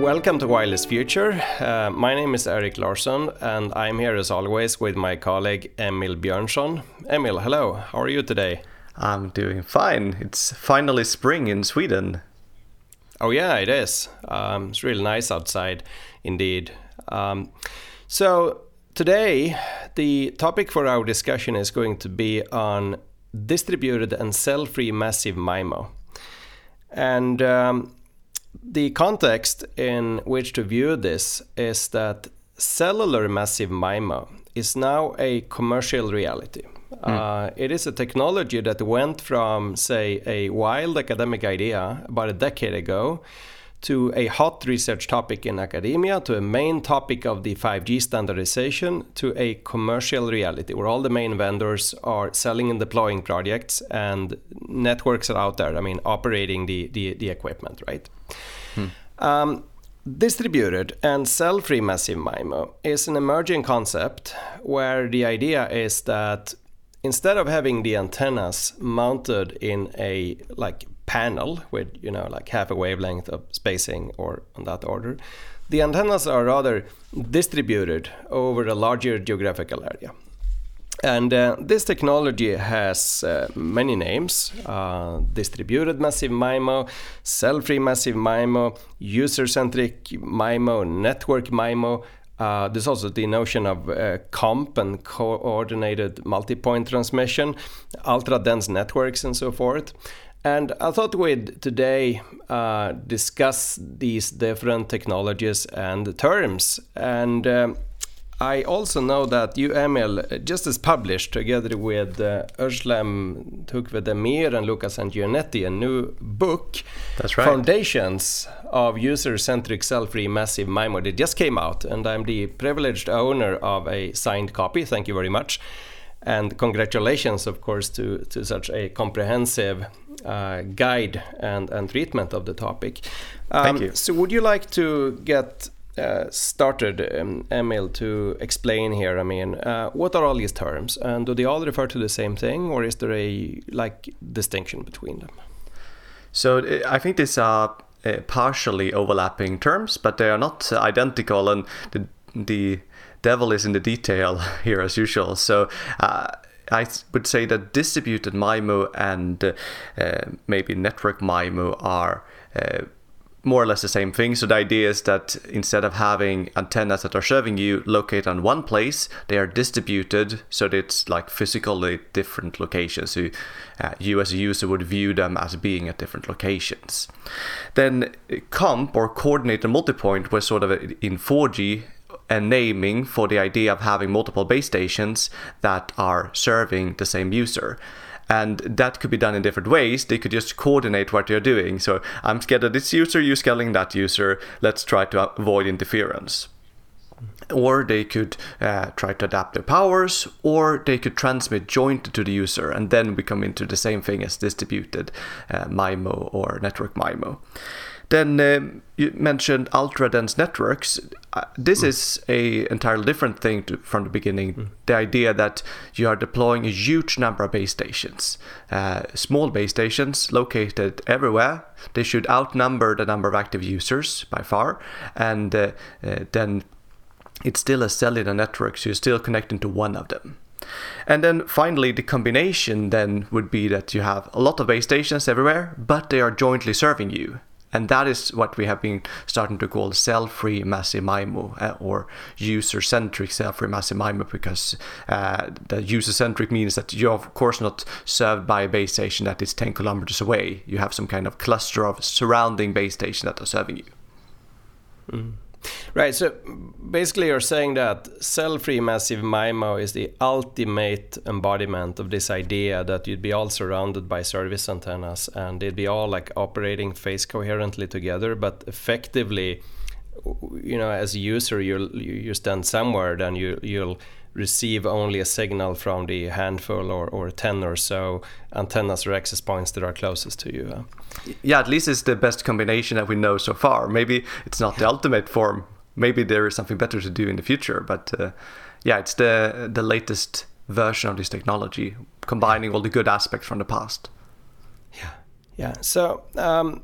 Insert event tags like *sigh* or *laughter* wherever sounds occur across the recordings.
Welcome to Wireless Future. Uh, my name is Erik Larsson, and I'm here as always with my colleague Emil Björnson. Emil, hello. How are you today? I'm doing fine. It's finally spring in Sweden. Oh yeah, it is. Um, it's really nice outside, indeed. Um, so today, the topic for our discussion is going to be on distributed and cell-free massive MIMO, and um, the context in which to view this is that cellular massive MIMO is now a commercial reality. Mm. Uh, it is a technology that went from, say, a wild academic idea about a decade ago to a hot research topic in academia, to a main topic of the 5G standardization, to a commercial reality where all the main vendors are selling and deploying projects and networks are out there, I mean, operating the, the, the equipment, right? Hmm. Um, distributed and cell free massive MIMO is an emerging concept where the idea is that instead of having the antennas mounted in a like panel with you know like half a wavelength of spacing or on that order the antennas are rather distributed over a larger geographical area and uh, this technology has uh, many names uh, distributed massive MIMO, cell free massive MIMO, user centric MIMO, network MIMO. Uh, there's also the notion of uh, COMP and coordinated multi point transmission, ultra dense networks, and so forth. And I thought we'd today uh, discuss these different technologies and terms. And um, I also know that you, Emil, just as published together with uh, Özlem Tuğfe Demir and Luca Sanguinetti, a new book, That's right. Foundations of User-Centric Cell-Free Massive MIMO. It just came out, and I'm the privileged owner of a signed copy. Thank you very much. And congratulations, of course, to, to such a comprehensive uh, guide and, and treatment of the topic. Um, Thank you. So, would you like to get uh, started, um, Emil, to explain here. I mean, uh, what are all these terms, and do they all refer to the same thing, or is there a like distinction between them? So uh, I think these are uh, partially overlapping terms, but they are not identical, and the the devil is in the detail *laughs* here as usual. So. Uh, I would say that distributed MIMO and uh, maybe network MIMO are more or less the same thing. So the idea is that instead of having antennas that are serving you located on one place, they are distributed so that it's like physically different locations. So uh, you as a user would view them as being at different locations. Then uh, COMP or coordinated multipoint was sort of uh, in 4G a uh, naming for the idea of having multiple base stations that are serving the same user and that could be done in different ways. They could just coordinate what they're doing. So I'm scared of this user, you're scaling that user. Let's try to avoid interference. Or they could uh, try to adapt their powers, or they could transmit joint to the user, and then we come into the same thing as distributed uh, MIMO or network MIMO. Then um, you mentioned ultra dense networks. Uh, this mm. is a entirely different thing to, from the beginning. Mm. The idea that you are deploying a huge number of base stations, uh, small base stations located everywhere. They should outnumber the number of active users by far, and uh, uh then it's still a cellular network, so you're still connecting to one of them. And then finally, the combination then would be that you have a lot of base stations everywhere, but they are jointly serving you. And that is what we have been starting to call cell-free massive MIMO uh, or user-centric cell-free massive MIMO because uh, the user-centric means that you're of course not served by a base station that is 10 kilometers away. You have some kind of cluster of surrounding base stations that are serving you. Mm. Right. So basically, you're saying that cell-free massive MIMO is the ultimate embodiment of this idea that you'd be all surrounded by service antennas and they'd be all like operating phase coherently together, but effectively, you know, as a user, you'll, you stand somewhere, then you you'll receive only a signal from the handful or, or 10 or so antennas or access points that are closest to you. Yeah, at least it's the best combination that we know so far. Maybe it's not the ultimate form. Maybe there is something better to do in the future. But uh, yeah, it's the the latest version of this technology, combining all the good aspects from the past. Yeah, yeah. So um,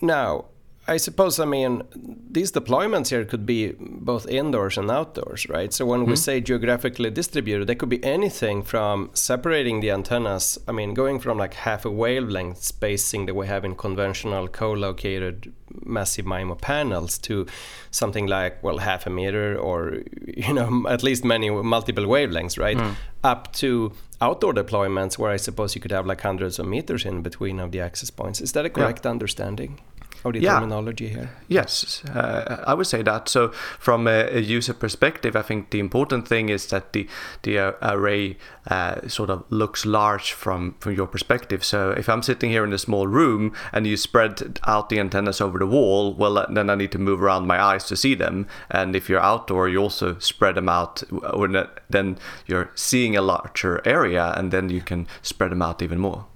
now I suppose, I mean, these deployments here could be both indoors and outdoors, right? So when mm-hmm. we say geographically distributed, they could be anything from separating the antennas, I mean, going from like half a wavelength spacing that we have in conventional co located massive MIMO panels to something like, well, half a meter or, *laughs* you know, at least many multiple wavelengths, right? Mm. Up to outdoor deployments where I suppose you could have like hundreds of meters in between of the access points. Is that a correct yeah. understanding? Of the yeah. terminology here? Yes, uh, I would say that. So, from a, a, user perspective, I think the important thing is that the the uh, array uh, sort of looks large from from your perspective. So, if I'm sitting here in a small room and you spread out the antennas over the wall, well, uh, then I need to move around my eyes to see them. And if you're outdoor, you also spread them out, or then you're seeing a larger area, and then you can spread them out even more.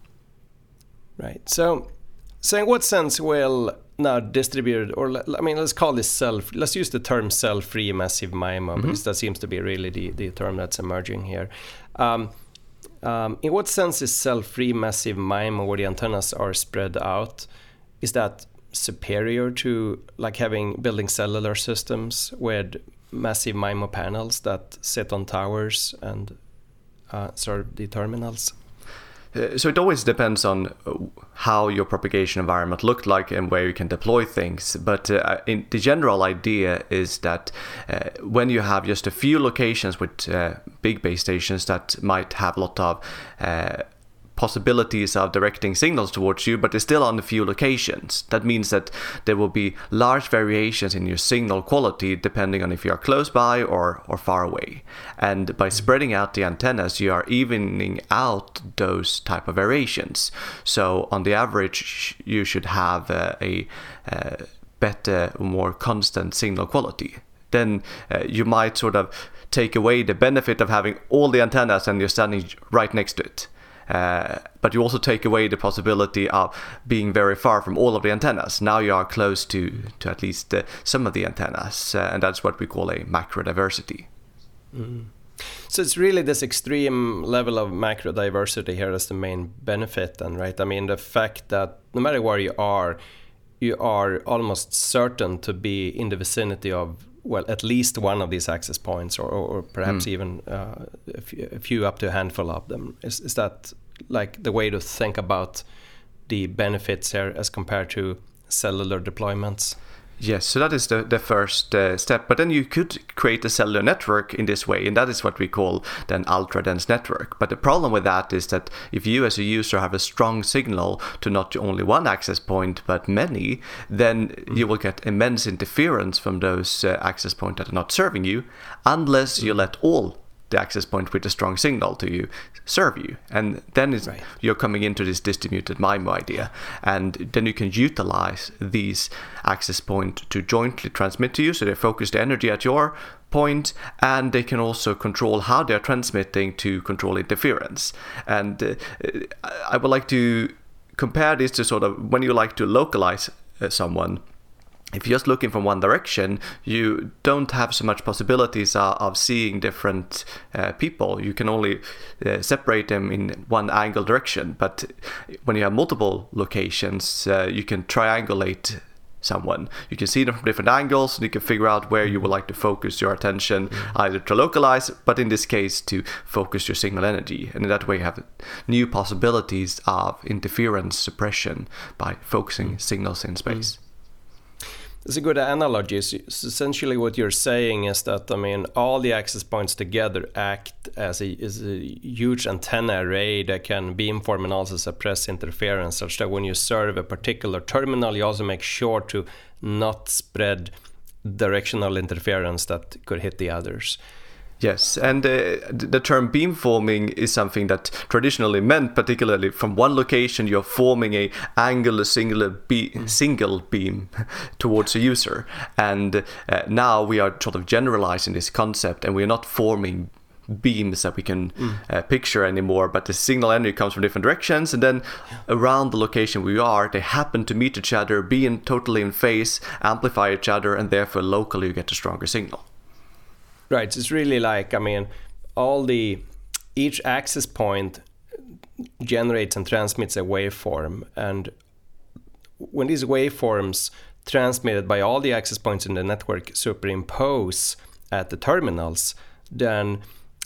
Right. So so, in what sense will now distributed, or I mean, let's call this self, let's use the term cell-free massive MIMO, mm-hmm. because that seems to be really the, the term that's emerging here. Um, um, in what sense is cell-free massive MIMO, where the antennas are spread out, is that superior to like having building cellular systems with massive MIMO panels that sit on towers and uh, serve the terminals? Uh, so it always depends on uh, how your propagation environment looked like and where you can deploy things. But uh, in, the general idea is that uh, when you have just a few locations with uh, big base stations that might have a lot of uh, possibilities of directing signals towards you, but it's still on a few locations. That means that there will be large variations in your signal quality depending on if you are close by or, or far away. And by spreading out the antennas, you are evening out those type of variations. So on the average, you should have a, a, a better, more constant signal quality. Then uh, you might sort of take away the benefit of having all the antennas and you're standing right next to it. Uh, but you also take away the possibility of being very far from all of the antennas. Now you are close to, to at least uh, some of the antennas, uh, and that's what we call a macro diversity. Mm. So it's really this extreme level of macro diversity here that's the main benefit, then, right? I mean, the fact that no matter where you are, you are almost certain to be in the vicinity of well, at least one of these access points, or, or perhaps mm. even uh, a, few, a, few, up to a handful of them. Is, is that like the way to think about the benefits here as compared to cellular deployments? Yes, so that is the, the first uh, step. But then you could create a cellular network in this way, and that is what we call then ultra dense network. But the problem with that is that if you as a user have a strong signal to not only one access point but many, then mm. you will get immense interference from those uh, access points that are not serving you, unless you let all the access point with a strong signal to you serve you. And then right. you're coming into this distributed MIMO idea. And then you can utilize these access point to jointly transmit to you. So they focus the energy at your point and they can also control how they're transmitting to control interference. And uh, I would like to compare this to sort of when you like to localize uh, someone if you're just looking from one direction, you don't have so much possibilities of, of seeing different uh, people. You can only uh, separate them in one angle direction. But when you have multiple locations, uh, you can triangulate someone. You can see them from different angles, and you can figure out where you would like to focus your attention, mm-hmm. either to localize, but in this case, to focus your signal energy. And in that way, you have new possibilities of interference suppression by focusing mm-hmm. signals in space. Mm-hmm. It's a good analogy. So essentially, what you're saying is that I mean, all the access points together act as a, as a huge antenna array that can beamform and also suppress interference, such that when you serve a particular terminal, you also make sure to not spread directional interference that could hit the others. Yes, and uh, the term beamforming is something that traditionally meant, particularly from one location, you're forming a angular singular be- single beam *laughs* towards a user, and uh, now we are sort of generalizing this concept, and we're not forming beams that we can mm. uh, picture anymore, but the signal energy comes from different directions, and then around the location we are, they happen to meet each other, be in totally in phase, amplify each other, and therefore locally you get a stronger signal. Right. It's really like I mean, all the each access point generates and transmits a waveform, and when these waveforms transmitted by all the access points in the network superimpose at the terminals, then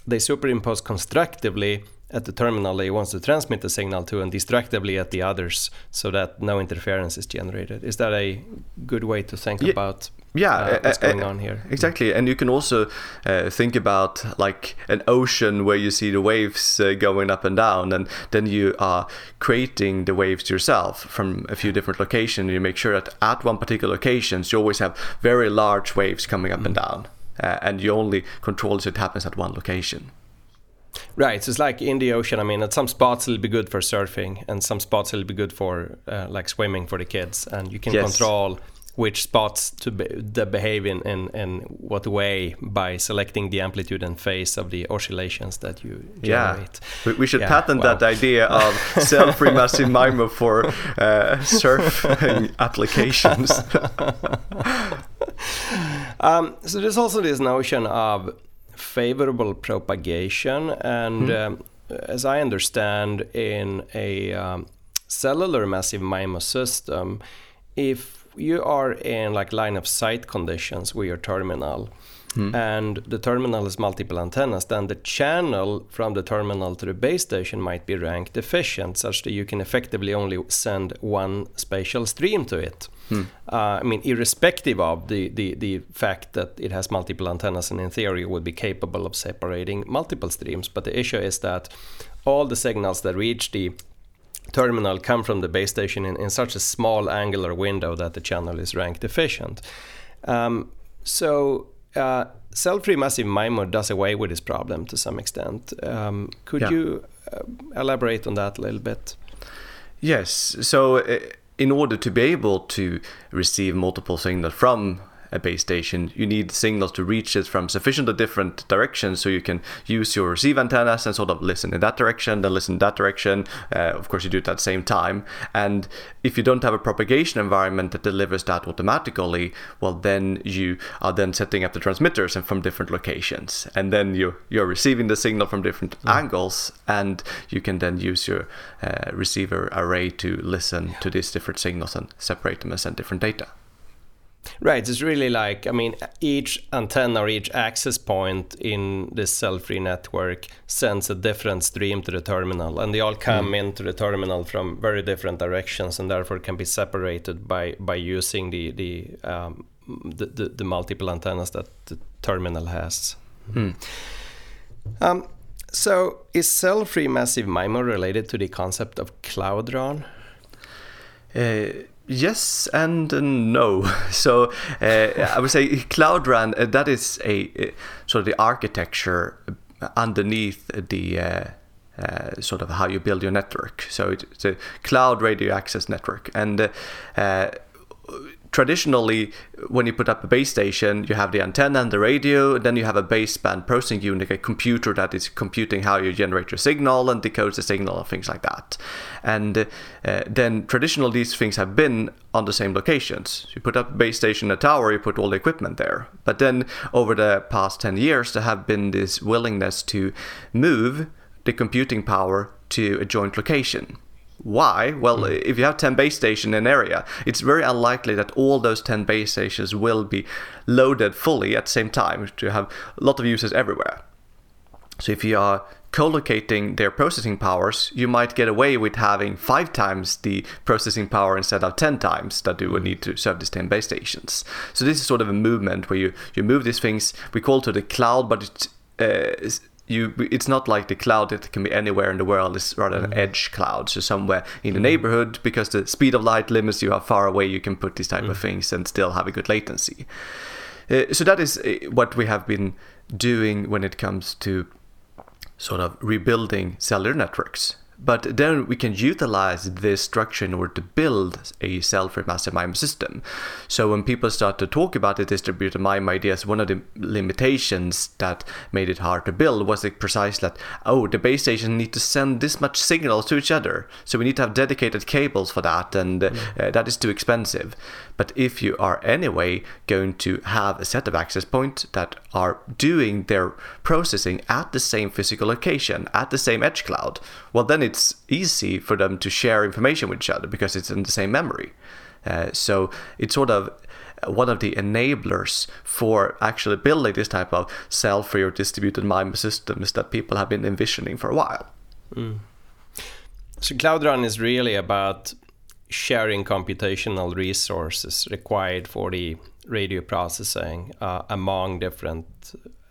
they superimpose constructively at the terminal they want to transmit the signal to and destructively at the others so that no interference is generated. Is that a good way to think yeah, about yeah, uh, what's going on here? Exactly. And you can also uh, think about like an ocean where you see the waves uh, going up and down and then you are creating the waves yourself from a few different locations. You make sure that at one particular location you always have very large waves coming up mm. and down. Uh, and you only control it happens at one location. Right, so it's like in the ocean. I mean, at some spots it'll be good for surfing, and some spots it'll be good for uh, like swimming for the kids, and you can yes. control which spots to be, the behave in, in, in what way by selecting the amplitude and phase of the oscillations that you generate. Yeah, we, should yeah, patent that idea of *laughs* cell-free massive MIMO for uh, surfing *laughs* applications. *laughs* um, so there's also this notion of favorable propagation, and mm. um, as I understand, in a um, cellular massive MIMO system, if you are in like line of sight conditions with your terminal, Mm. and the terminal has multiple antennas, then the channel from the terminal to the base station might be rank deficient, such that you can effectively only send one spatial stream to it. Hmm. Uh, I mean, irrespective of the, the, the fact that it has multiple antennas and in theory would be capable of separating multiple streams. But the issue is that all the signals that reach the terminal come from the base station in, in such a small angular window that the channel is rank deficient. Um, so uh, cell-free massive MIMO does away with this problem to some extent. Um, could yeah. you uh, elaborate on that a little bit? Yes. So uh, in order to be able to receive multiple signals from a base station, you need signals to reach it from sufficiently different directions so you can use your receive antennas and sort of listen in that direction, then listen in that direction. Uh, of course, you do it at the same time. And if you don't have a propagation environment that delivers that automatically, well, then you are then setting up the transmitters and from different locations, and then you you're receiving the signal from different mm. angles, and you can then use your uh, receiver array to listen yeah. to these different signals and separate them and send different data. Right, it's really like I mean, each antenna or each access point in this cell-free network sends a different stream to the terminal, and they all come mm. into the terminal from very different directions, and therefore can be separated by by using the the um, the, the, the, multiple antennas that the terminal has. Mm. Um, so, is cell-free massive MIMO related to the concept of Cloud RAN? Uh, Yes and no. *laughs* So uh, I would say Cloud RAN uh, that is a uh, sort of the architecture underneath the uh, uh, sort of how you build your network. So it's a cloud radio access network, and uh, traditionally, when you put up a base station, you have the antenna and the radio, and then you have a baseband processing unit, a computer that is computing how you generate your signal and decodes the signal and things like that. And uh, then traditionally, these things have been on the same locations. You put up a base station, a tower, you put all the equipment there. But then over the past 10 years, there have been this willingness to move the computing power to a joint location. Why? Well, mm. if you have 10 base stations in an area, it's very unlikely that all those 10 base stations will be loaded fully at the same time to have a lot of users everywhere. So if you are co-locating their processing powers, you might get away with having five times the processing power instead of 10 times that you would need to serve these 10 base stations. So this is sort of a movement where you, you move these things, we call it to the cloud, but it's uh, you it's not like the cloud that can be anywhere in the world it's rather an mm. edge cloud so somewhere in the mm. neighborhood because the speed of light limits you how far away you can put these type mm. of things and still have a good latency uh, so that is uh, what we have been doing when it comes to sort of rebuilding cellular networks but then we can utilize this structure in order to build a self massive MIMO system. So when people start to talk about the distributed MIMO ideas, one of the limitations that made it hard to build was precisely that, oh, the base stations need to send this much signals to each other. So we need to have dedicated cables for that, and uh, mm. that is too expensive. But if you are anyway going to have a set of access points that are doing their processing at the same physical location, at the same edge cloud, well, then it's easy for them to share information with each other because it's in the same memory. Uh, so it's sort of one of the enablers for actually building this type of cell-free or distributed MIMO systems that people have been envisioning for a while. Mm. So Cloud RAN is really about sharing computational resources required for the radio processing uh, among different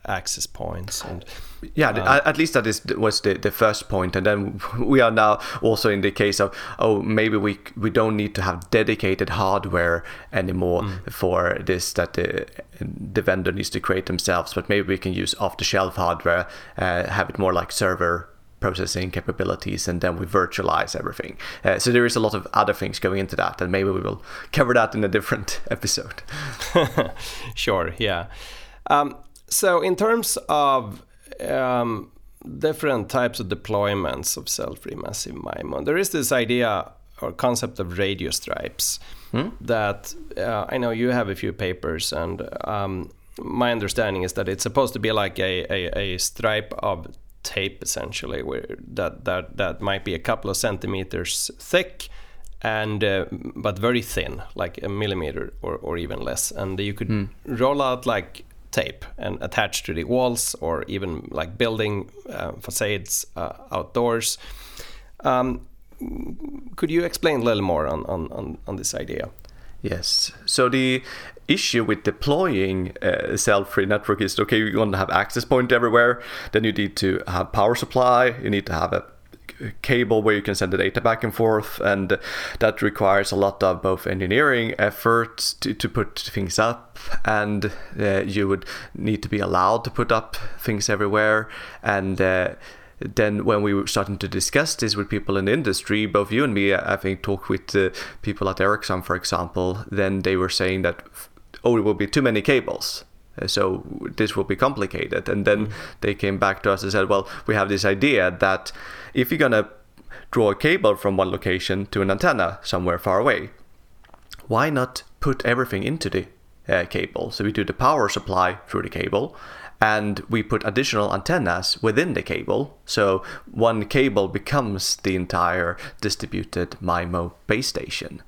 access points and yeah uh, at least that is was the, the first point and then *laughs* we are now also in the case of oh maybe we we don't need to have dedicated hardware anymore mm. for this that the the vendor needs to create themselves but maybe we can use off the shelf hardware uh, have it more like server processing capabilities and then we virtualize everything. Uh, so there is a lot of other things going into that and maybe we will *laughs* cover that in a different *laughs* episode. sure, yeah. Um, so in terms of um, different types of deployments of cell-free massive MIMO, there is this idea or concept of radio stripes hmm? that uh, I know you have a few papers and um, my understanding is that it's supposed to be like a, a, a stripe of tape essentially, where that that that might be a couple of centimeters thick, and uh, but very thin, like a millimeter or, or even less, and you could mm. roll out like tape and attach to the walls or even like building uh, facades uh, outdoors. Um, could you explain a little more on, on, on, this idea? Yes. So the issue with deploying a cell-free network is okay you want to have access point everywhere then you need to have power supply you need to have a cable where you can send the data back and forth and that requires a lot of both engineering effort to, to put things up and uh, you would need to be allowed to put up things everywhere and uh, then when we were starting to discuss this with people in the industry, both you and me, I think, talked with uh, people at Ericsson, for example, then they were saying that oh, it will be too many cables. Uh, so this will be complicated. And then mm. they came back to us and said, well, we have this idea that if you're to draw a cable from one location to an antenna somewhere far away, why not put everything into the uh, cable? So we do the power supply through the cable and we put additional antennas within the cable. So one cable becomes the entire distributed MIMO base station.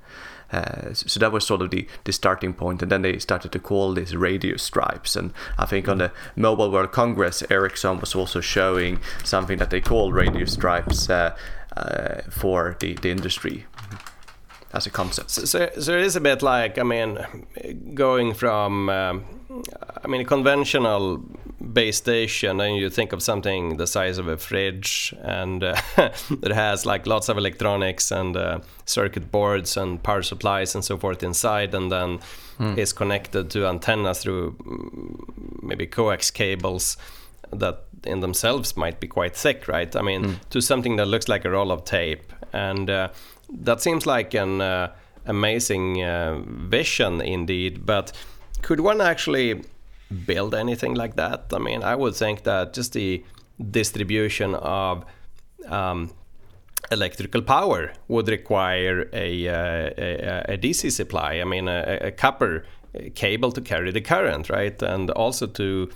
Uh, so that was sort of the, the starting point, and then they started to call these radio stripes. And I think mm-hmm. on the Mobile World Congress, Ericsson was also showing something that they call radio stripes uh, uh, for the, the industry as a concept. So, so, so, it is a bit like, I mean, going from, um, I mean, a conventional base station, and you think of something the size of a fridge, and uh, *laughs* that has like lots of electronics and uh, circuit boards and power supplies and so forth inside, and then mm. is connected to antennas through maybe coax cables that in themselves might be quite thick, right? I mean, mm. to something that looks like a roll of tape, and uh, that seems like an uh, amazing uh, vision indeed. But could one actually build anything like that? I mean, I would think that just the distribution of um, electrical power would require a, uh, a, a, DC supply. I mean, a, a, copper cable to carry the current, right? And also to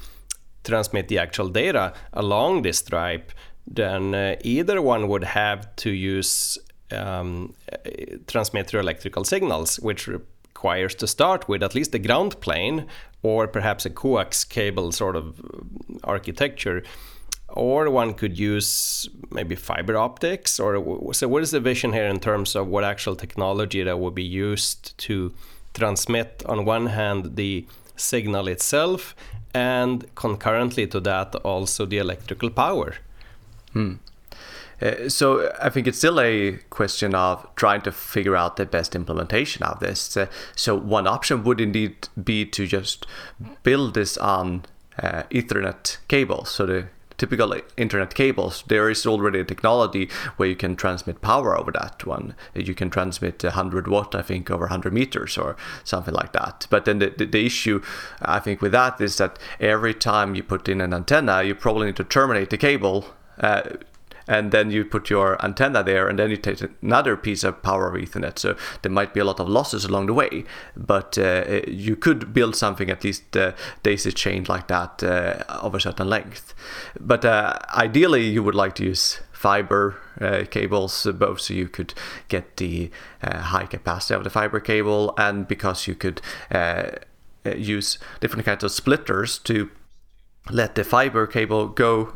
transmit the actual data along this stripe. Then uh, either one would have to use um, transmit through electrical signals, which requires to start with at least a ground plane or perhaps a coax cable sort of architecture. Or one could use maybe fiber optics. Or so, what is the vision here in terms of what actual technology that would be used to transmit, on one hand, the signal itself, and concurrently to that, also the electrical power? Hmm. Uh, so I think it's still a question of trying to figure out the best implementation of this. Uh, so one option would indeed be to just build this on uh, Ethernet cables. So the typical internet cables, there is already a technology where you can transmit power over that one. You can transmit 100 watt, I think, over 100 meters or something like that. But then the, the, the, issue, I think, with that is that every time you put in an antenna, you probably need to terminate the cable. Uh, and then you put your antenna there and then you take another piece of power of ethernet. So there might be a lot of losses along the way but uh, you could build something at least uh, daisy chained like that uh, of a certain length. But uh, ideally you would like to use fiber uh, cables, both so you could get the uh, high capacity of the fiber cable, and because you could uh, use different kinds of splitters to let the fiber cable go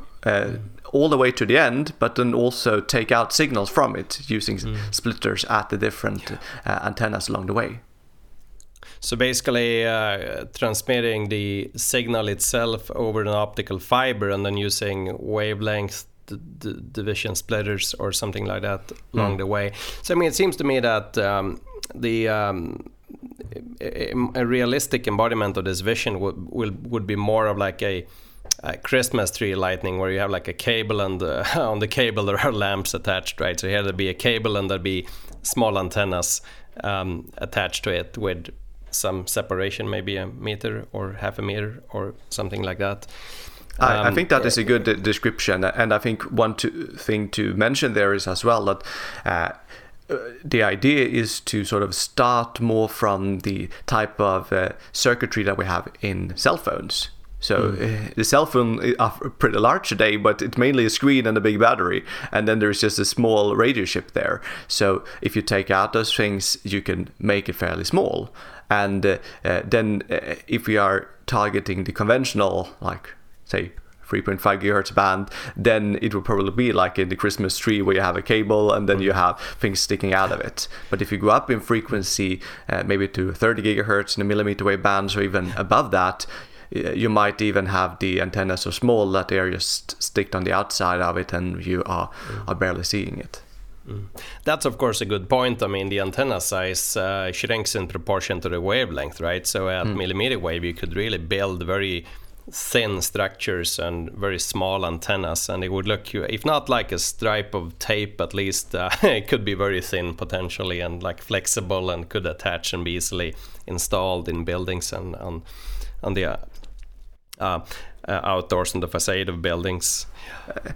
all the way to the end, but then also take out signals from it using mm. splitters at the different uh, antennas along the way. So basically, uh, transmitting the signal itself over an optical fiber and then using wavelength division splitters or something like that along mm. the way. So I mean, it seems to me that um, the um, a, realistic embodiment of this vision would will, would be more of like a uh, Christmas tree lighting where you have like a cable and uh, *laughs* on the cable there are lamps attached, right? So here there'd be a cable and there'd be small antennas um, attached to it with some separation, maybe a meter or half a meter or something like that. Um, I, I, um, think that is a good description, and I think one to, thing to mention there is as well that. Uh, the idea is to sort of start more from the type of uh, circuitry that we have in cell phones. So mm. the cell phone is pretty large today, but it's mainly a screen and a big battery, and then there's just a small radio chip there. So if you take out those things, you can make it fairly small. And uh, uh, then uh, if we are targeting the conventional, like say 3.5 gigahertz band, then it would probably be like in the Christmas tree where you have a cable and then you mm. have things sticking out of it. But if you go up in frequency, uh, maybe to 30 gigahertz in a millimeter wave bands or even above that, you might even have the antenna so small that they're just sticked on the outside of it and you are, mm. are barely seeing it. Mm. That's of course a good point. I mean, the antenna size uh, shrinks in proportion to the wavelength, right? So at mm. millimeter wave, you could really build very thin structures and very small antennas, and it would look, if not like a stripe of tape, at least uh, *laughs* it could be very thin potentially and like flexible and could attach and be easily installed in buildings and on on the uh, uh, outdoors in the facade of buildings.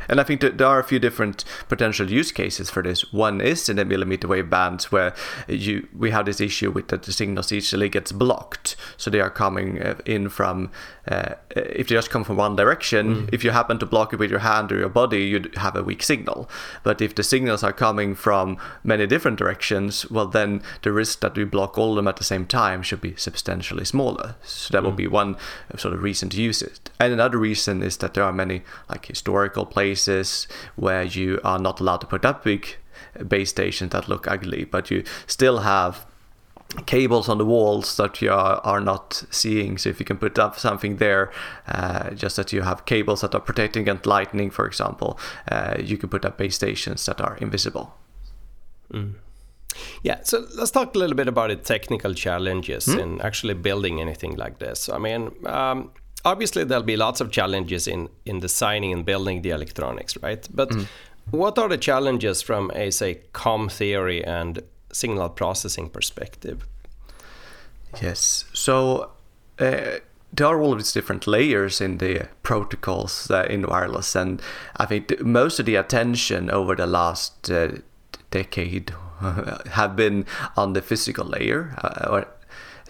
And I think there are a few different potential use cases for this. One is in the millimeter wave bands where you we have this issue with that the signals easily gets blocked, so they are coming uh, in from uh, if they just come from one direction. Mm. If you happen to block it with your hand or your body, you'd have a weak signal. But if the signals are coming from many different directions, well then the risk that we block all of them at the same time should be substantially smaller. So that mm. would be one sort of reason to use it. And another reason is that there are many like historical places where you are not allowed to put up big base stations that look ugly, but you still have cables on the walls that you are, are not seeing. So if you can put up something there, uh, just that you have cables that are protecting against lightning, for example, uh, you can put up base stations that are invisible. Mm. Yeah, so let's talk a little bit about the technical challenges mm. in actually building anything like this. I mean, um, obviously there'll be lots of challenges in in designing and building the electronics, right? But mm. what are the challenges from a say com theory and signal processing perspective? Yes. So. Uh, there are all these different layers in the protocols uh, in wireless, and I think most of the attention over the last uh, decade *laughs* have been on the physical layer, uh, or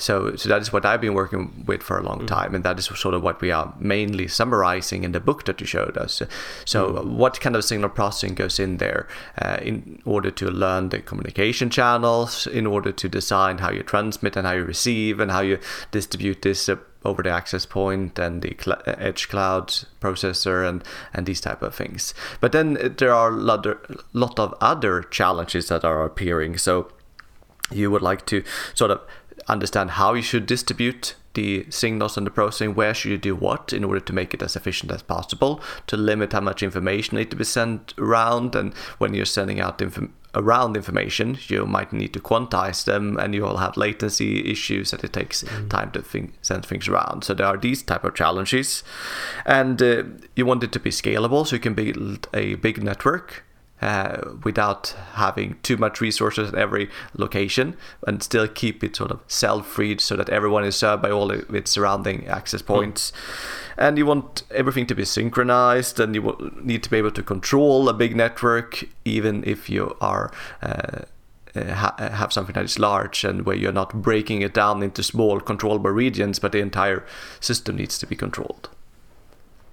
so, so that is what I've been working with for a long mm. time, and that is sort of what we are mainly summarizing in the book that you showed us. So, mm. what kind of signal processing goes in there uh, in order to learn the communication channels, in order to design how you transmit and how you receive, and how you distribute this uh, over the access point and the cl- uh, edge cloud processor and and these type of things. But then uh, there are a lot of other challenges that are appearing. So you would like to sort of understand how you should distribute the signals and the processing, where should you do what in order to make it as efficient as possible, to limit how much information need to be sent around. And when you're sending out inf- around information, you might need to quantize them, and you will have latency issues that it takes mm. time to think, send things around. So there are these type of challenges, and uh, you want it to be scalable, so you can build a big network uh, without having too much resources at every location and still keep it sort of self-freed so that everyone is served by all of its surrounding access points. Mm. And you want everything to be synchronized and you need to be able to control a big network even if you are uh, uh ha- have something that is large and where you're not breaking it down into small controllable regions, but the entire system needs to be controlled.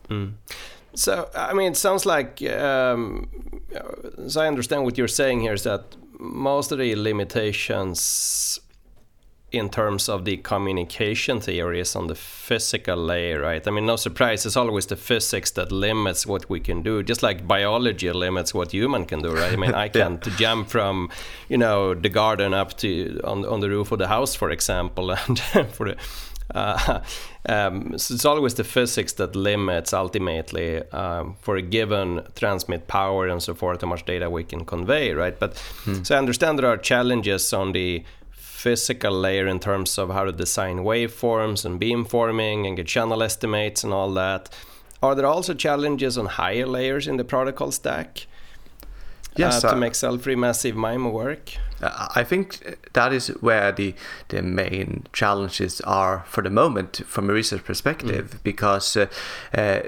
Mm. So, I mean, it sounds like, um, as I understand what you're saying here, is that most of the limitations in terms of the communication theories on the physical layer, right? I mean, no surprise, it's always the physics that limits what we can do, just like biology limits what human can do, right? I mean, I *laughs* can't yeah. jump from, you know, the garden up to on on the roof of the house, for example, *laughs* and for the. Uh, *laughs* um, so it's always the physics that limits ultimately um, for a given transmit power and so forth how much data we can convey, right? But hmm. so I understand there are challenges on the physical layer in terms of how to design waveforms and beamforming and get channel estimates and all that. Are there also challenges on higher layers in the protocol stack? Yes, uh, to uh, make cell-free massive MIMO work. I think that is where the the main challenges are for the moment from a research perspective, mm. because uh, uh,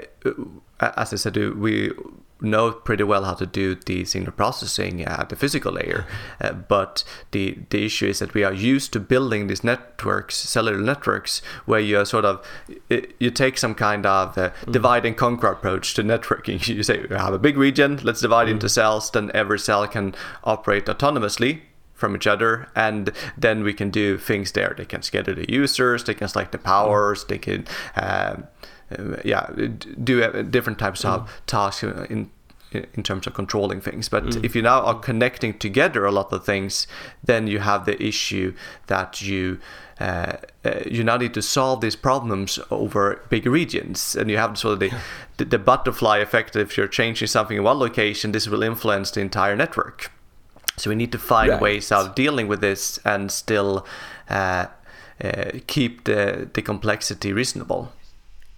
as I said, we know pretty well how to do the signal processing at the physical layer. *laughs* Uh, but the, the issue is that we are used to building these networks, cellular networks, where you are sort of you take some kind of uh, mm. divide and conquer approach to networking. *laughs* You say we have a big region, let's divide mm. into cells, then every cell can operate autonomously from each other and then we can do things there they can schedule the users they can select the powers they can uh, yeah, do different types mm. of tasks in in terms of controlling things. But mm. if you now are connecting together a lot of things, then you have the issue that you uh, uh, you now need to solve these problems over big regions, and you have sort of the, the, the butterfly effect. If you're changing something in one location, this will influence the entire network. So we need to find right. ways of dealing with this and still uh, uh keep the the complexity reasonable.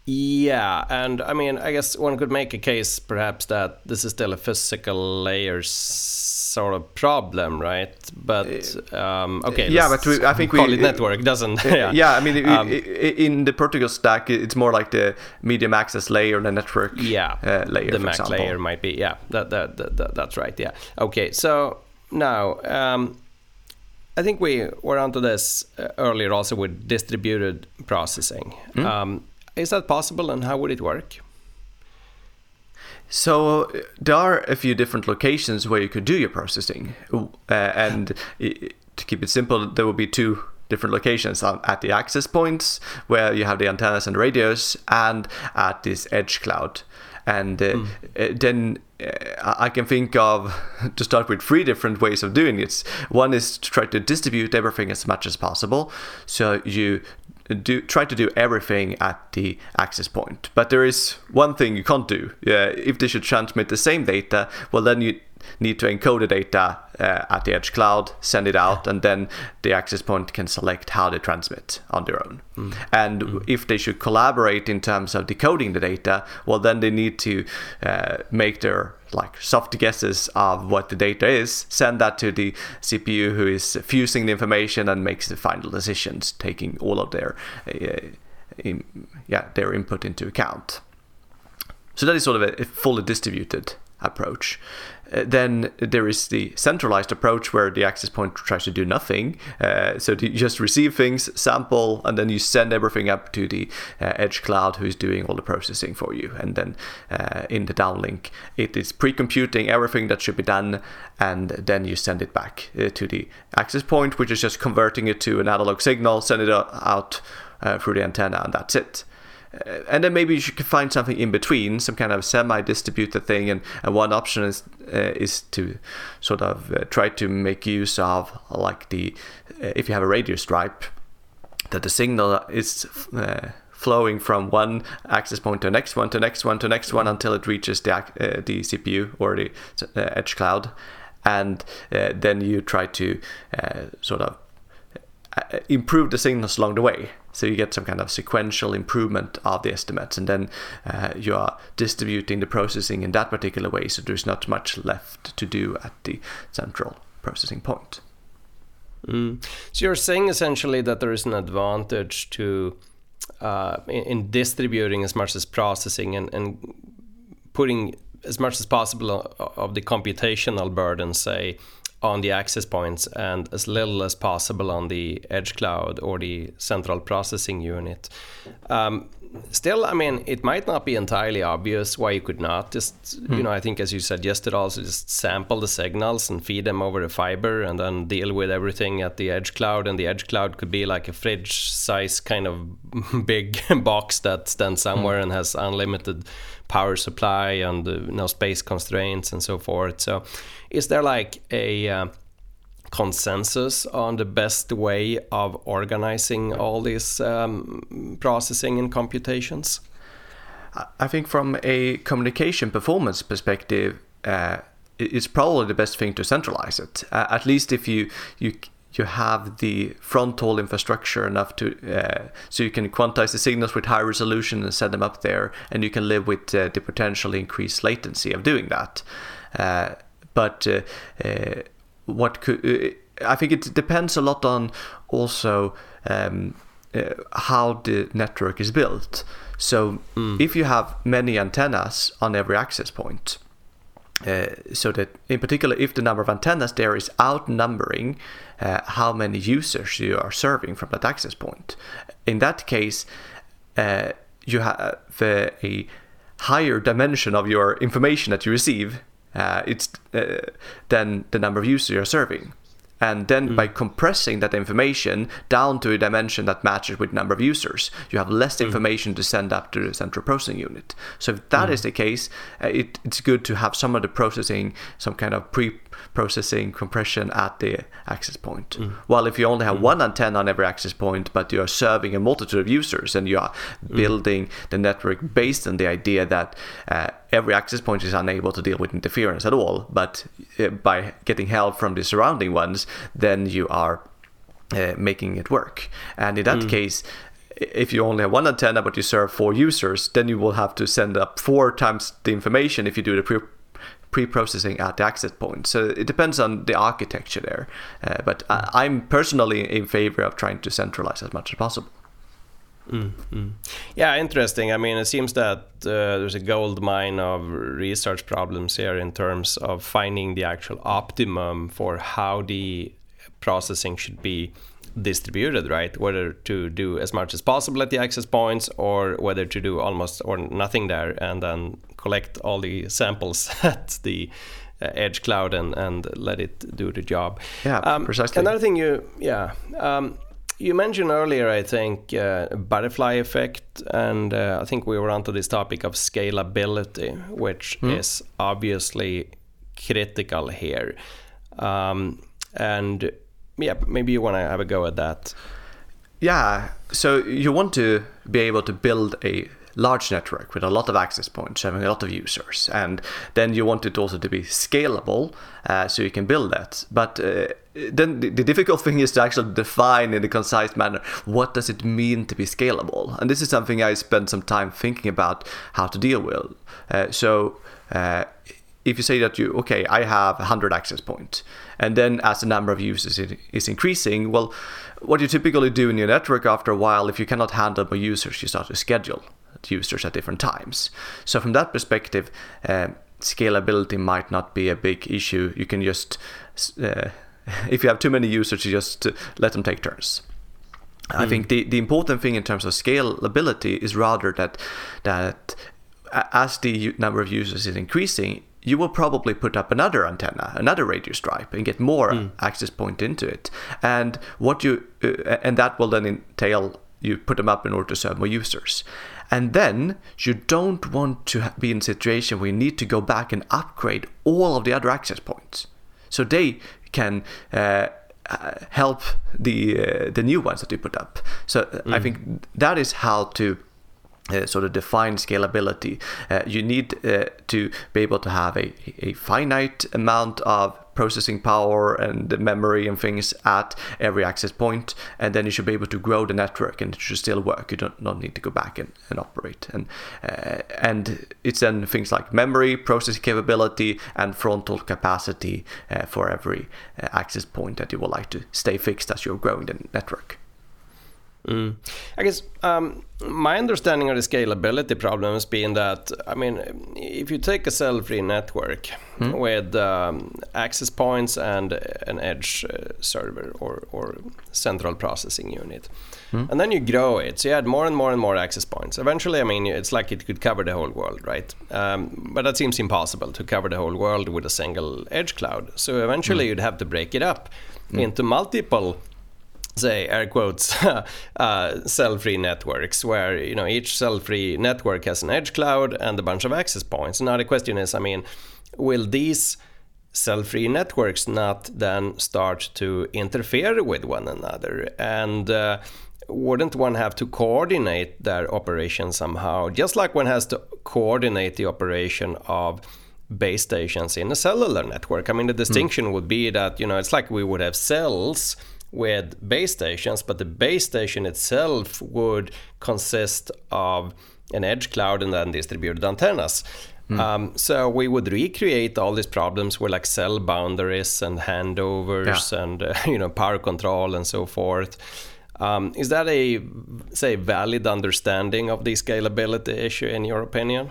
Yeah, and I mean, I guess one could make a case perhaps that this is still a physical layer sort of problem, right? But um, okay, yeah, but we, I think call we it network doesn't. yeah. yeah, I mean, um, in the protocol stack, it's more like the medium access layer, the network. Yeah, uh, layer. The MAC example. layer might be. Yeah, that, that, that, that, that's right. Yeah. Okay, so now. Um, I think we were onto this uh, earlier also with distributed processing. Mm. Um, is that possible and how would it work? So there are a few different locations where you could do your processing, uh, and to keep it simple, there will be two different locations at the access points where you have the antennas and radios, and at this edge cloud. And uh, mm. then uh, I can think of *laughs* to start with three different ways of doing it. One is to try to distribute everything as much as possible. So you do try to do everything at the access point. But there is one thing you can't do. Yeah, if they should transmit the same data, well then you need to encode the data uh, at the edge cloud, send it out, and then the access point can select how they transmit on their own. Mm. And mm. if they should collaborate in terms of decoding the data, well, then they need to uh, make their like soft guesses of what the data is, send that to the CPU who is fusing the information and makes the final decisions, taking all of their uh, in, yeah their input into account. So that is sort of a, a fully distributed approach. Uh, then there is the centralized approach where the access point tries to do nothing. Uh, so you just receive things, sample, and then you send everything up to the uh, edge cloud who is doing all the processing for you. And then uh, in the downlink, it is pre-computing everything that should be done, and then you send it back uh, to the access point, which is just converting it to an analog signal, send it out through the antenna, and that's it. Uh, and then maybe you could find something in between, some kind of semi-distributed thing. And, and one option is uh, is to sort of uh, try to make use of like the uh, if you have a radio stripe, that the signal is uh, flowing from one access point to the next one to the next one to the next one until it reaches the uh, the CPU or the edge cloud, and then you try to sort of improve the signals along the way. So you get some kind of sequential improvement of the estimates, and then uh, you are distributing the processing in that particular way. So there's not much left to do at the central processing point. Mm. So you're saying essentially that there is an advantage to uh, in, in, distributing as much as processing and, and putting as much as possible of the computational burden, say, on the access points and as little as possible on the edge cloud or the central processing unit. Um, still, I mean, it might not be entirely obvious why you could not just, hmm. you know, I think as you suggested, also just sample the signals and feed them over the fiber, and then deal with everything at the edge cloud. And the edge cloud could be like a fridge size kind of *laughs* big *laughs* box that stands somewhere hmm. and has unlimited power supply and uh, no space constraints and so forth. So, is there like a uh, consensus on the best way of organizing all these um, processing and computations? I think from a communication performance perspective, uh, it's probably the best thing to centralize it. Uh, at least if you you you have the front haul infrastructure enough to uh, so you can quantize the signals with high resolution and set them up there, and you can live with uh, the potentially increased latency of doing that. Uh, but uh, what could uh, I think it depends a lot on also um, uh, how the network is built. So mm. if you have many antennas on every access point, uh, so that in particular if the number of antennas there is outnumbering uh, how many users you are serving from that access point in that case uh, you have a higher dimension of your information that you receive uh, it's uh, than the number of users you're serving. And then mm. by compressing that information down to a dimension that matches with number of users, you have less mm. information to send up to the central processing unit. So if that mm. is the case, uh, it, it's good to have some of the processing, some kind of pre processing compression at the access point. Mm. While if you only have mm. one antenna on every access point, but you are serving a multitude of users and you are building the network based on the idea that uh, every access point is unable to deal with interference at all, but uh, by getting help from the surrounding ones, then you are uh, making it work. And in that mm. case, if you only have one antenna but you serve four users, then you will have to send up four times the information if you do the pre pre-processing at the access point. So it depends on the architecture there. Uh, but I, I'm personally in favor of trying to centralize as much as possible. Mm, mm. Yeah, interesting. I mean, it seems that uh, there's a gold mine of research problems here in terms of finding the actual optimum for how the processing should be distributed, right? Whether to do as much as possible at the access points or whether to do almost or nothing there and then collect all the samples *laughs* at the uh, edge cloud and, and let it do the job. Yeah, um, precisely. Another thing you, yeah. Um, you mentioned earlier, I think, uh, butterfly effect, and uh, I think we were onto this topic of scalability, which mm. is obviously critical here. Um, and yeah, maybe you want to have a go at that. Yeah, so you want to be able to build a large network with a lot of access points, having a lot of users, and then you want it also to be scalable, uh, so you can build that. But uh, then the, difficult thing is to actually define in a concise manner what does it mean to be scalable, and this is something I spent some time thinking about how to deal with. Uh, so uh, if you say that you okay i have 100 access points and then as the number of users is increasing well what you typically do in your network after a while if you cannot handle more users you start to schedule users at different times. So from that perspective uh, scalability might not be a big issue. You can just uh, *laughs* if you have too many users you just let them take turns Mm. I think the, the important thing in terms of scalability is rather that that as the number of users is increasing, you will probably put up another antenna, another radio stripe, and get more mm. access point into it. And what you uh, and that will then entail you put them up in order to serve more users. And then you don't want to be in a situation where you need to go back and upgrade all of the other access points, so they can. Uh, uh help the uh, the new ones that you put up. So mm. I think that is how to uh, sort of define scalability. Uh, you need uh, to be able to have a, a finite amount of processing power and memory and things at every access point and then you should be able to grow the network and it should still work. You don't not need to go back and, and operate. And uh, and it's then things like memory processing capability and fronthaul capacity uh, for every uh, access point that you would like to stay fixed as you're growing the network Mm. I guess um, my understanding of the scalability problem has been that I mean, if you take a cell-free network mm. with um, access points and an edge uh, server or, or central processing unit, mm. and then you grow it, so you add more and more and more access points. Eventually, I mean, it's like it could cover the whole world, right? Um, but that seems impossible to cover the whole world with a single edge cloud. So eventually, mm. you'd have to break it up mm. into multiple say air quotes *laughs* uh, cell-free networks where you know each cell-free network has an edge cloud and a bunch of access points. Now the question is i mean will these cell-free networks not then start to interfere with one another? And uh, wouldn't one have to coordinate their operation somehow just like one has to coordinate the operation of base stations in a cellular network? I mean the distinction mm. would be that you know it's like we would have cells with base stations, but the base station itself would consist of an edge cloud and then distributed antennas. Mm. Um, so we would recreate all these problems with like cell boundaries and handovers yeah. and uh, *laughs* you know power control and so forth. Um, is that a say valid understanding of the scalability issue in your opinion?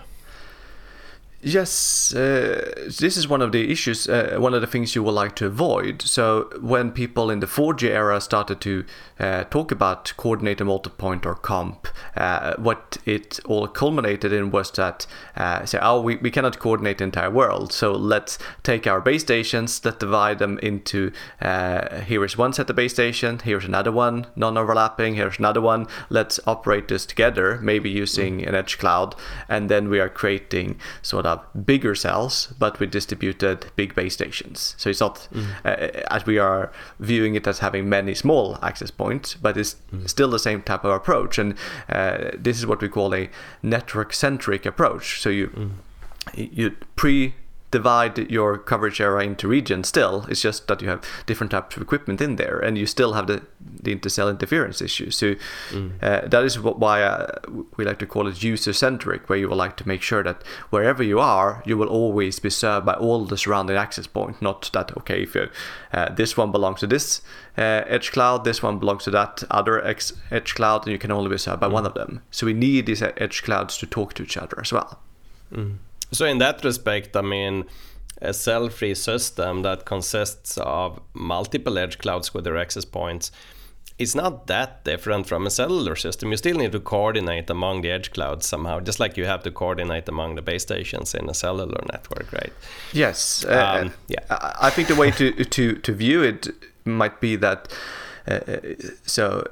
Yes, uh, this is one of the issues, uh, one of the things you would like to avoid. So, when people in the 4G era started to uh, talk about coordinated multipoint or COMP, uh, what it all culminated in was that, uh, say, oh, we, we cannot coordinate the entire world. So, let's take our base stations, let's divide them into uh, here is one set of base stations, here's another one, non overlapping, here's another one. Let's operate this together, maybe using mm. an edge cloud, and then we are creating sort of bigger cells, but with distributed big base stations. So it's not mm. uh, as we are viewing it as having many small access points, but it's mm. still the same type of approach. And uh, this is what we call a network-centric approach. So you mm. you pre divide your coverage area into regions still. It's just that you have different types of equipment in there, and you still have the, the intercell interference issue. So mm. uh, that is why uh, we like to call it user centric, where you would like to make sure that wherever you are, you will always be served by all the surrounding access point. Not that okay, if you, uh, this one belongs to this uh, edge cloud, this one belongs to that other X edge cloud, and you can only be served by mm. one of them. So we need these edge clouds to talk to each other as well. Mm. So in that respect, I mean, a cell-free system that consists of multiple edge clouds with their access points is not that different from a cellular system. You still need to coordinate among the edge clouds somehow, just like you have to coordinate among the base stations in a cellular network, right? Yes. Uh, um, yeah. I think the way to to to view it might be that uh, so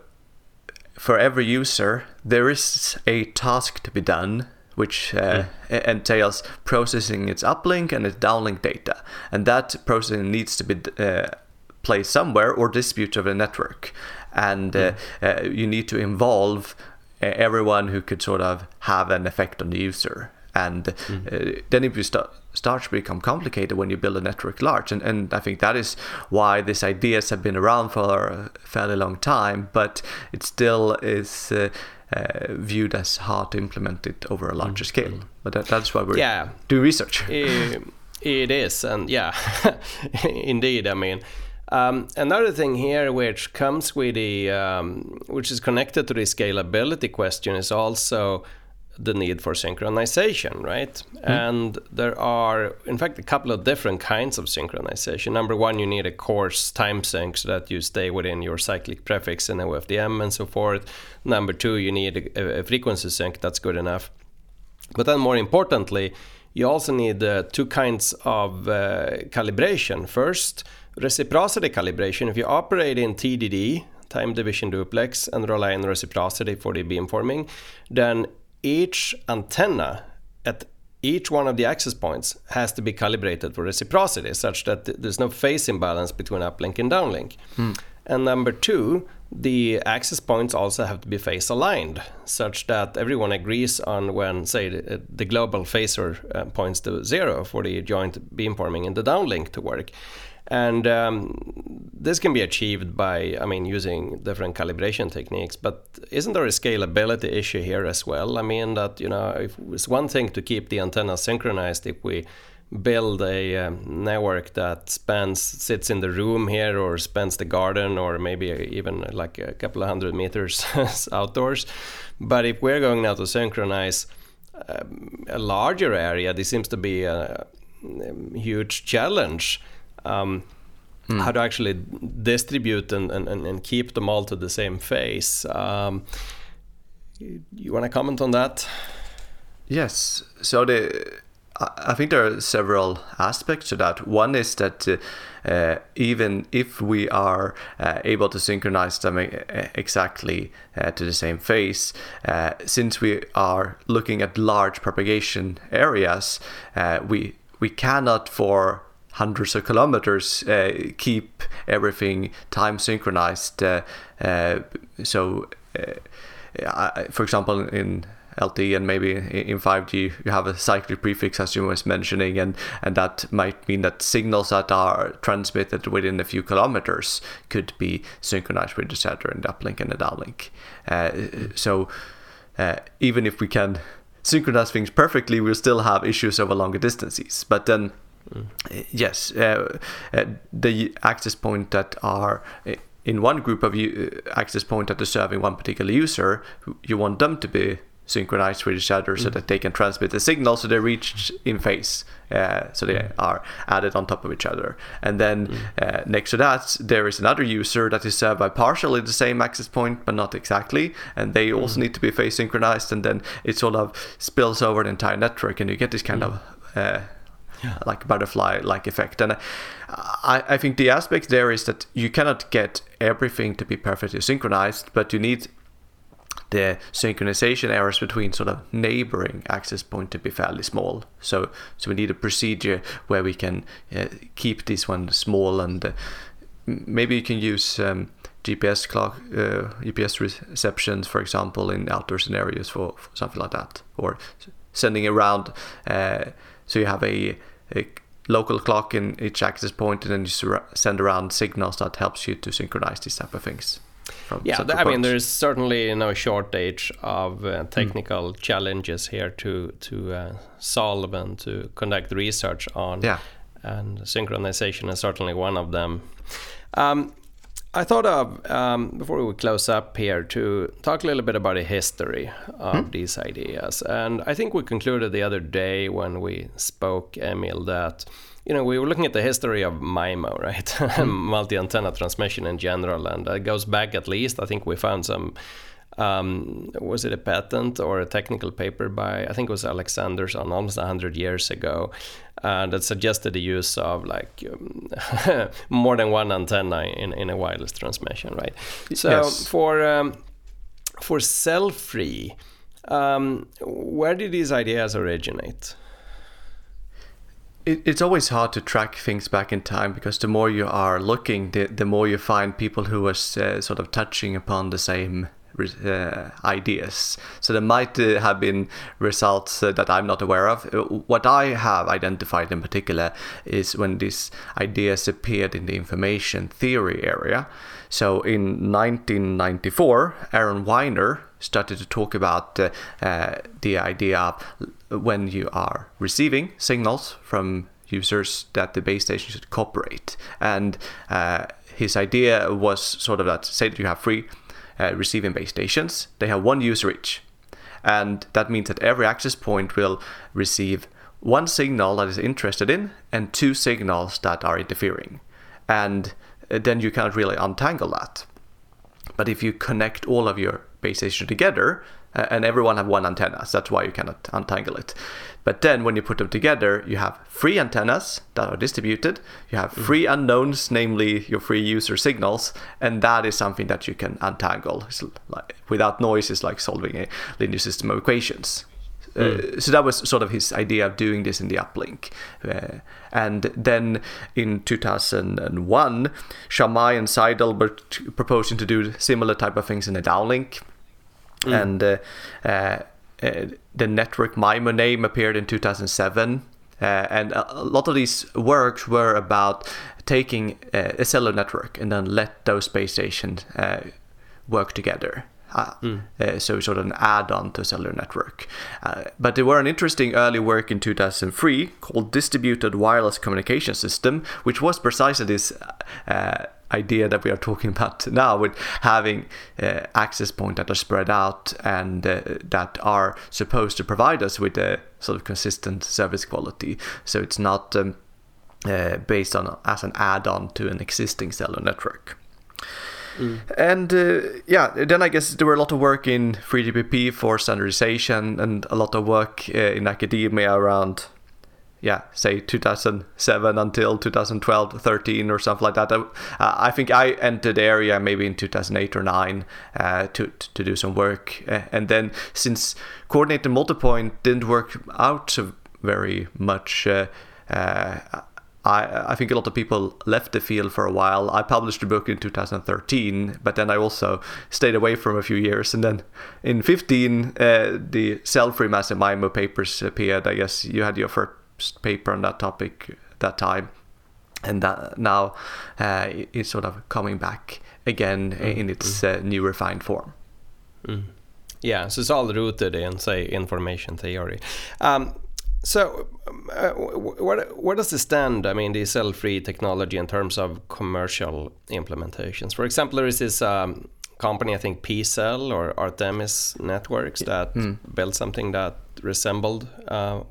for every user there is a task to be done which uh, yeah. entails processing its uplink and its downlink data. And that processing needs to be uh, placed somewhere or distributed over the network. And mm. uh, you need to involve uh, everyone who could sort of have an effect on the user. And mm. then it start, starts to become complicated when you build a network large. And, and I think that is why these ideas have been around for a fairly long time, but it still is uh, uh, viewed as hard to implement it over a larger mm. scale. But that, that's why we're yeah. doing research. *laughs* it, it is, and yeah, *laughs* indeed. I mean, um, another thing here, which comes with the, um, which is connected to the scalability question, is also the need for synchronization, right? Mm. And there are, in fact, a couple of different kinds of synchronization. Number one, you need a coarse time sync so that you stay within your cyclic prefix and OFDM and so forth. Number two, you need a, a frequency sync that's good enough. But then, more importantly, you also need uh, two kinds of uh, calibration. First, reciprocity calibration. If you operate in TDD, time division duplex, and rely on reciprocity for the beamforming, then each antenna at each one of the access points has to be calibrated for reciprocity such that there's no phase imbalance between uplink and downlink. Hmm. And number two, the access points also have to be phase aligned such that everyone agrees on when, say, the, the global phasor uh, points to zero for the joint beamforming and the downlink to work. And um, this can be achieved by, I mean, using different calibration techniques. But isn't there a scalability issue here as well? I mean, that you know, it's one thing to keep the antenna synchronized if we build a um, network that spans sits in the room here or spans the garden or maybe even like a couple of hundred meters *laughs* outdoors but if we're going now to synchronize um, a larger area this seems to be a, a huge challenge um, mm. how to actually distribute and, and, and keep them all to the same face. um, you want to comment on that yes so the I think there are several aspects to that. One is that uh, uh, even if we are uh, able to synchronize them uh, exactly uh, to the same phase, uh, since we are looking at large propagation areas, we we cannot for hundreds of kilometers keep everything time synchronized. so, for example, in LTE and maybe in 5G you have a cyclic prefix as you was mentioning and and that might mean that signals that are transmitted within a few kilometers could be synchronized with each other in the uplink and the downlink. Uh, so uh, even if we can synchronize things perfectly, we'll still have issues over longer distances. But then Mm. Yes, uh, uh, the access point that are uh, in one group of u- uh, access point that are serving one particular user, you want them to be synchronized with each other so mm. that they can transmit the signal so they reach in phase uh, so they mm. are added on top of each other and then mm. uh, next to that there is another user that is served by partially the same access point but not exactly and they also mm. need to be phase synchronized and then it sort of spills over the entire network and you get this kind mm. of uh, yeah. like butterfly like effect and I, I think the aspect there is that you cannot get everything to be perfectly synchronized but you need the synchronization errors between sort of neighboring access point to be fairly small. So so we need a procedure where we can uh, keep this one small and uh, maybe you can use um, GPS clock uh, GPS receptions, for example, in outdoor scenarios for, for something like that, or sending around. Uh, so you have a, a local clock in each access point, and then you send around signals that helps you to synchronize these type of things yeah, I mean, there's certainly no shortage of uh, hmm. technical mm. challenges here to to uh, solve and to conduct research on. Yeah. And synchronization is certainly one of them. Um, I thought of um, before we close up here to talk a little bit about the history of mm. these ideas, and I think we concluded the other day when we spoke, Emil, that you know, we were looking at the history of MIMO, right? *laughs* Mm. Multi-antenna transmission in general, and it goes back at least. I think we found some. Um, was it a patent or a technical paper by I think it was Alexanderson almost hundred years ago, uh, that suggested the use of like um, *laughs* more than one antenna in, in a wireless transmission, right? So yes. for um, for cell free, um, where did these ideas originate? it's always hard to track things back in time because the more you are looking, the, the more you find people who are uh, sort of touching upon the same uh, ideas. So there might uh, have been results uh, that I'm not aware of. Uh, what I have identified in particular is when these ideas appeared in the information theory area. So in 1994, Aaron Wyner started to talk about uh, uh, the idea of when you are receiving signals from users that the base station should cooperate. And his idea was sort of that say that you have three uh, receiving base stations, they have one user each. And that means that every access point will receive one signal that is interested in and two signals that are interfering. And uh, then you cannot really untangle that. But if you connect all of your base stations together, uh, and everyone have one antenna, so that's why you cannot untangle it. But then when you put them together, you have three antennas that are distributed. You have mm. three unknowns, namely your free user signals, and that is something that you can untangle. Like, without noise, it's like solving a linear system of equations. Uh, mm. Uh, so that was sort of his idea of doing this in the uplink. Uh, and then in 2001, Shamai and Zaidel were t- proposing to do similar type of things in the downlink. Mm. And uh, uh, the network MIMO name appeared in 2007. and a lot of these works were about taking a cellular network and then let those base stations work together. Uh, mm. uh, so sort of an add-on to cellular network. Uh, but there were an interesting early work in 2003 called Distributed Wireless Communication System, which was precisely this uh, idea that we are talking about *laughs* now with having uh, access points that are spread out and uh, that are supposed to provide us with a sort of consistent service quality. So it's not um, based on as an add-on to an existing cellular network. Mm. And uh, yeah, then I guess there were a lot of work in 3GPP for standardization and a lot of work uh, in academia around, yeah, say 2007 until 2012, 13 or something like that. Uh, I think I entered the area maybe in 2008 or 9 uh, to, to do some work. Uh, and then since coordinated multipoint didn't work out very much, uh, I, I think a lot of people left the field for a while. I published a book in 2013, but then I also stayed away from a few years. And then in 15, uh, the cell-free massive MIMO papers appeared. I guess you had your first paper on that topic that time. And that now uh, it's sort of coming back again mm. in its uh, new refined form. Mm. Yeah, so it's all rooted in, say, information theory. Um, so, uh, what what does it stand? I mean, the cell-free technology in terms of commercial implementations. For example, there is this um, company, I think PCell or Artemis Networks, that mm. built something that resembled uh,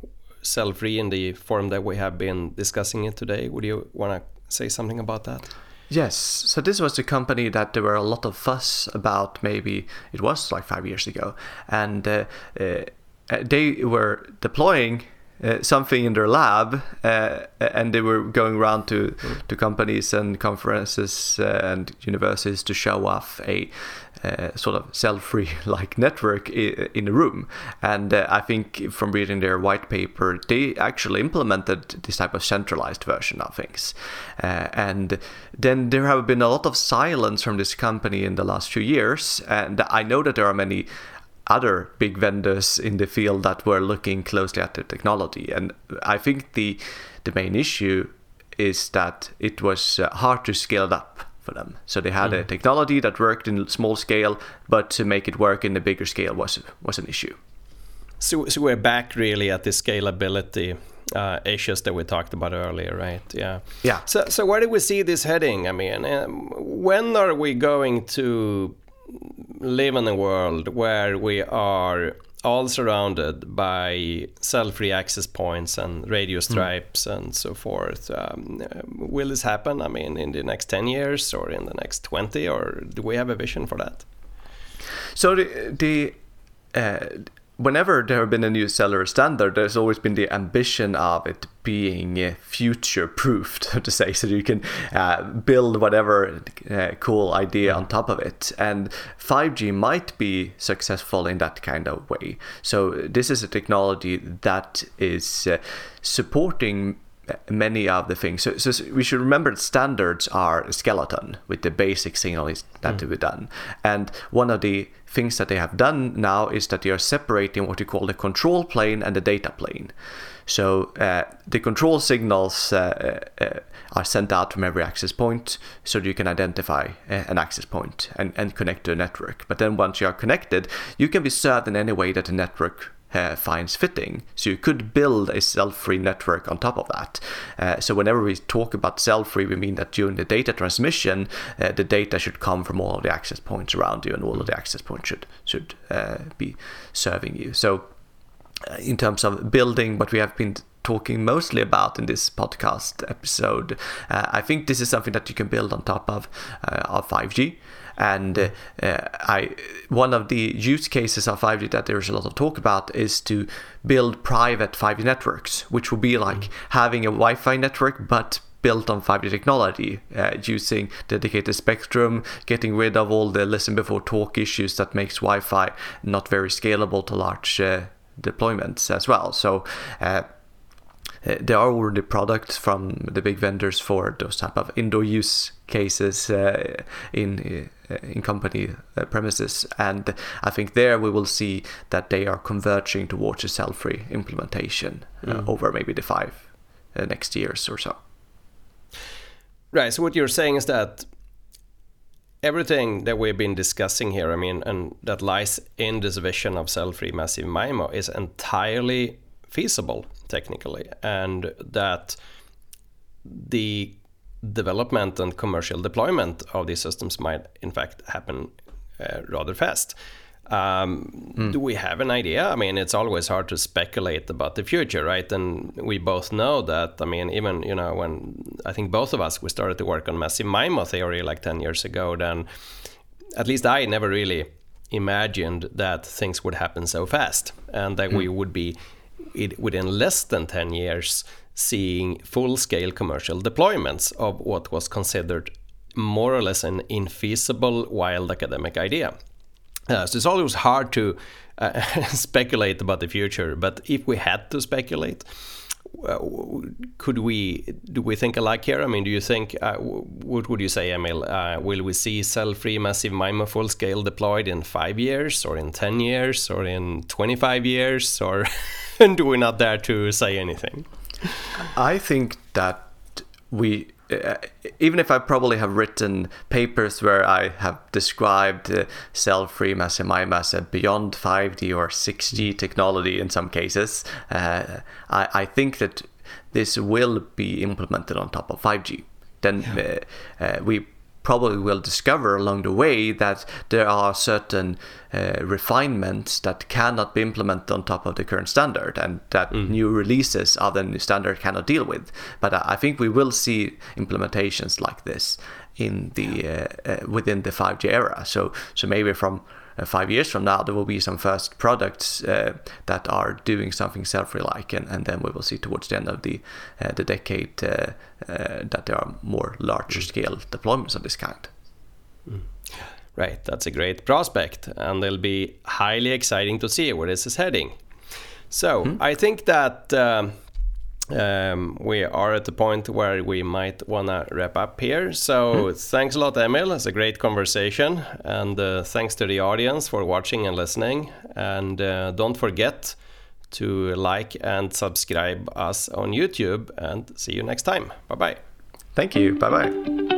cell-free in the form that we have been discussing it today. Would you want to say something about that? Yes. So this was a company that there were a lot of fuss about. Maybe it was like five years ago, and uh, uh, they were deploying uh, something in their lab, uh, and they were going around to to companies and conferences uh, and universities to show off a uh, sort of cell-free *laughs* like network in a room. And uh, I think from reading their white paper, they actually implemented this type of centralized version of things. and then there have been a lot of silence from this company in the last few years, and I know that there are many other big vendors in the field that were looking closely at the technology. And I think the the main issue is that it was uh, hard to scale it up for them. So they had mm. a technology that worked in small scale, but to make it work in a bigger scale was was an issue. So, so we're back really at the scalability uh, issues that we talked about earlier, right? Yeah. Yeah. So, so where do we see this heading? I mean, um, when are we going to live in a world where we are all surrounded by cell-free access points and radio hmm. stripes mm. and so forth. Um, will this happen? I mean, in the next ten years or in the next twenty, or do we have a vision for that? So the the uh, whenever there have been a new cellular standard, there's always been the ambition of it being uh, future proofed, *laughs* so to say, so you can uh, build whatever uh, cool idea on top of it. And 5G might be successful in that kind of way. So, this is a technology that is uh, supporting many of the things. So, so, we should remember that standards are a skeleton with the basic signals that mm. to be done. And one of the things that they have done now is that they are separating what you call the control plane and the data plane. So uh, the control signals uh, uh, are sent out from every access point so you can identify uh, an access point and, and connect to a network. But then once you are connected, you can be served in any way that the network uh, finds fitting. So you could build a cell-free network on top of that. Uh, so whenever we talk about cell-free, we mean that during the data transmission, uh, the data should come from all of the access points around you, and all of the access points should should uh, be serving you. So uh, in terms of building what we have been talking mostly about in this podcast episode, uh, I think this is something that you can build on top of of 5G. And uh, I one of the use cases of 5G that there's a lot of talk about is to build private 5G networks, which would be like mm. having a Wi-Fi network but built on 5G technology, uh, using dedicated spectrum, getting rid of all the listen before talk issues that makes Wi-Fi not very scalable to large uh, deployments as well. So. Uh, uh there are already products from the big vendors for those type of indoor use cases uh, in uh, in company premises. And I think there we will see that they are converging towards a cell-free implementation mm. over maybe the five next years or so. Right. So what you're saying is that everything that we've been discussing here, I mean, and that lies in this vision of cell-free massive MIMO is entirely feasible technically, and that the development and commercial deployment of these systems might, in fact, happen uh, rather fast. Um, mm. Do we have an idea? I mean, it's always hard to speculate about the future, right? And we both know that. I mean, even you know, when I think both of us we started to work on massive MIMO theory like ten years ago, then at least I never really imagined that things would happen so fast, and that mm. we would be within less than ten years seeing full-scale commercial deployments of what was considered more or less an infeasible wild academic idea. Uh, so it's always hard to uh, *laughs* speculate about the future. But if we had to speculate, could we do we think alike here? I mean, do you think uh, what would you say, Emil? Uh, will we see cell-free massive MIMO full scale deployed in five years, or in ten years, or in twenty-five years, or *laughs* do we're not dare to say anything? I think that we uh, even if I probably have written papers where I have described uh, cell-free massive MIMO as a beyond 5G or 6G technology in some cases, uh, I, I, think that this will be implemented on top of 5G. Then yeah. Uh, uh, we probably will discover along the way that there are certain uh, refinements that cannot be implemented on top of the current standard and that mm. new releases of the new standard cannot deal with. But I think we will see implementations like this in the uh, uh, within the 5G era. So so maybe from uh, five years from now, there will be some first products uh, that are doing something self-like, and, and then we will see towards the end of the uh, the decade that there are more larger scale deployments of this kind. Mm. Right, that's a great prospect, and it'll be highly exciting to see where this is heading. So mm-hmm. I think that um, um, we are at the point where we might want to wrap up here. So mm. thanks a lot, Emil. It's a great conversation. And uh, thanks to the audience for watching and listening. And uh, don't forget to like and subscribe us on YouTube. And see you next time. Bye bye. Thank you. Bye bye.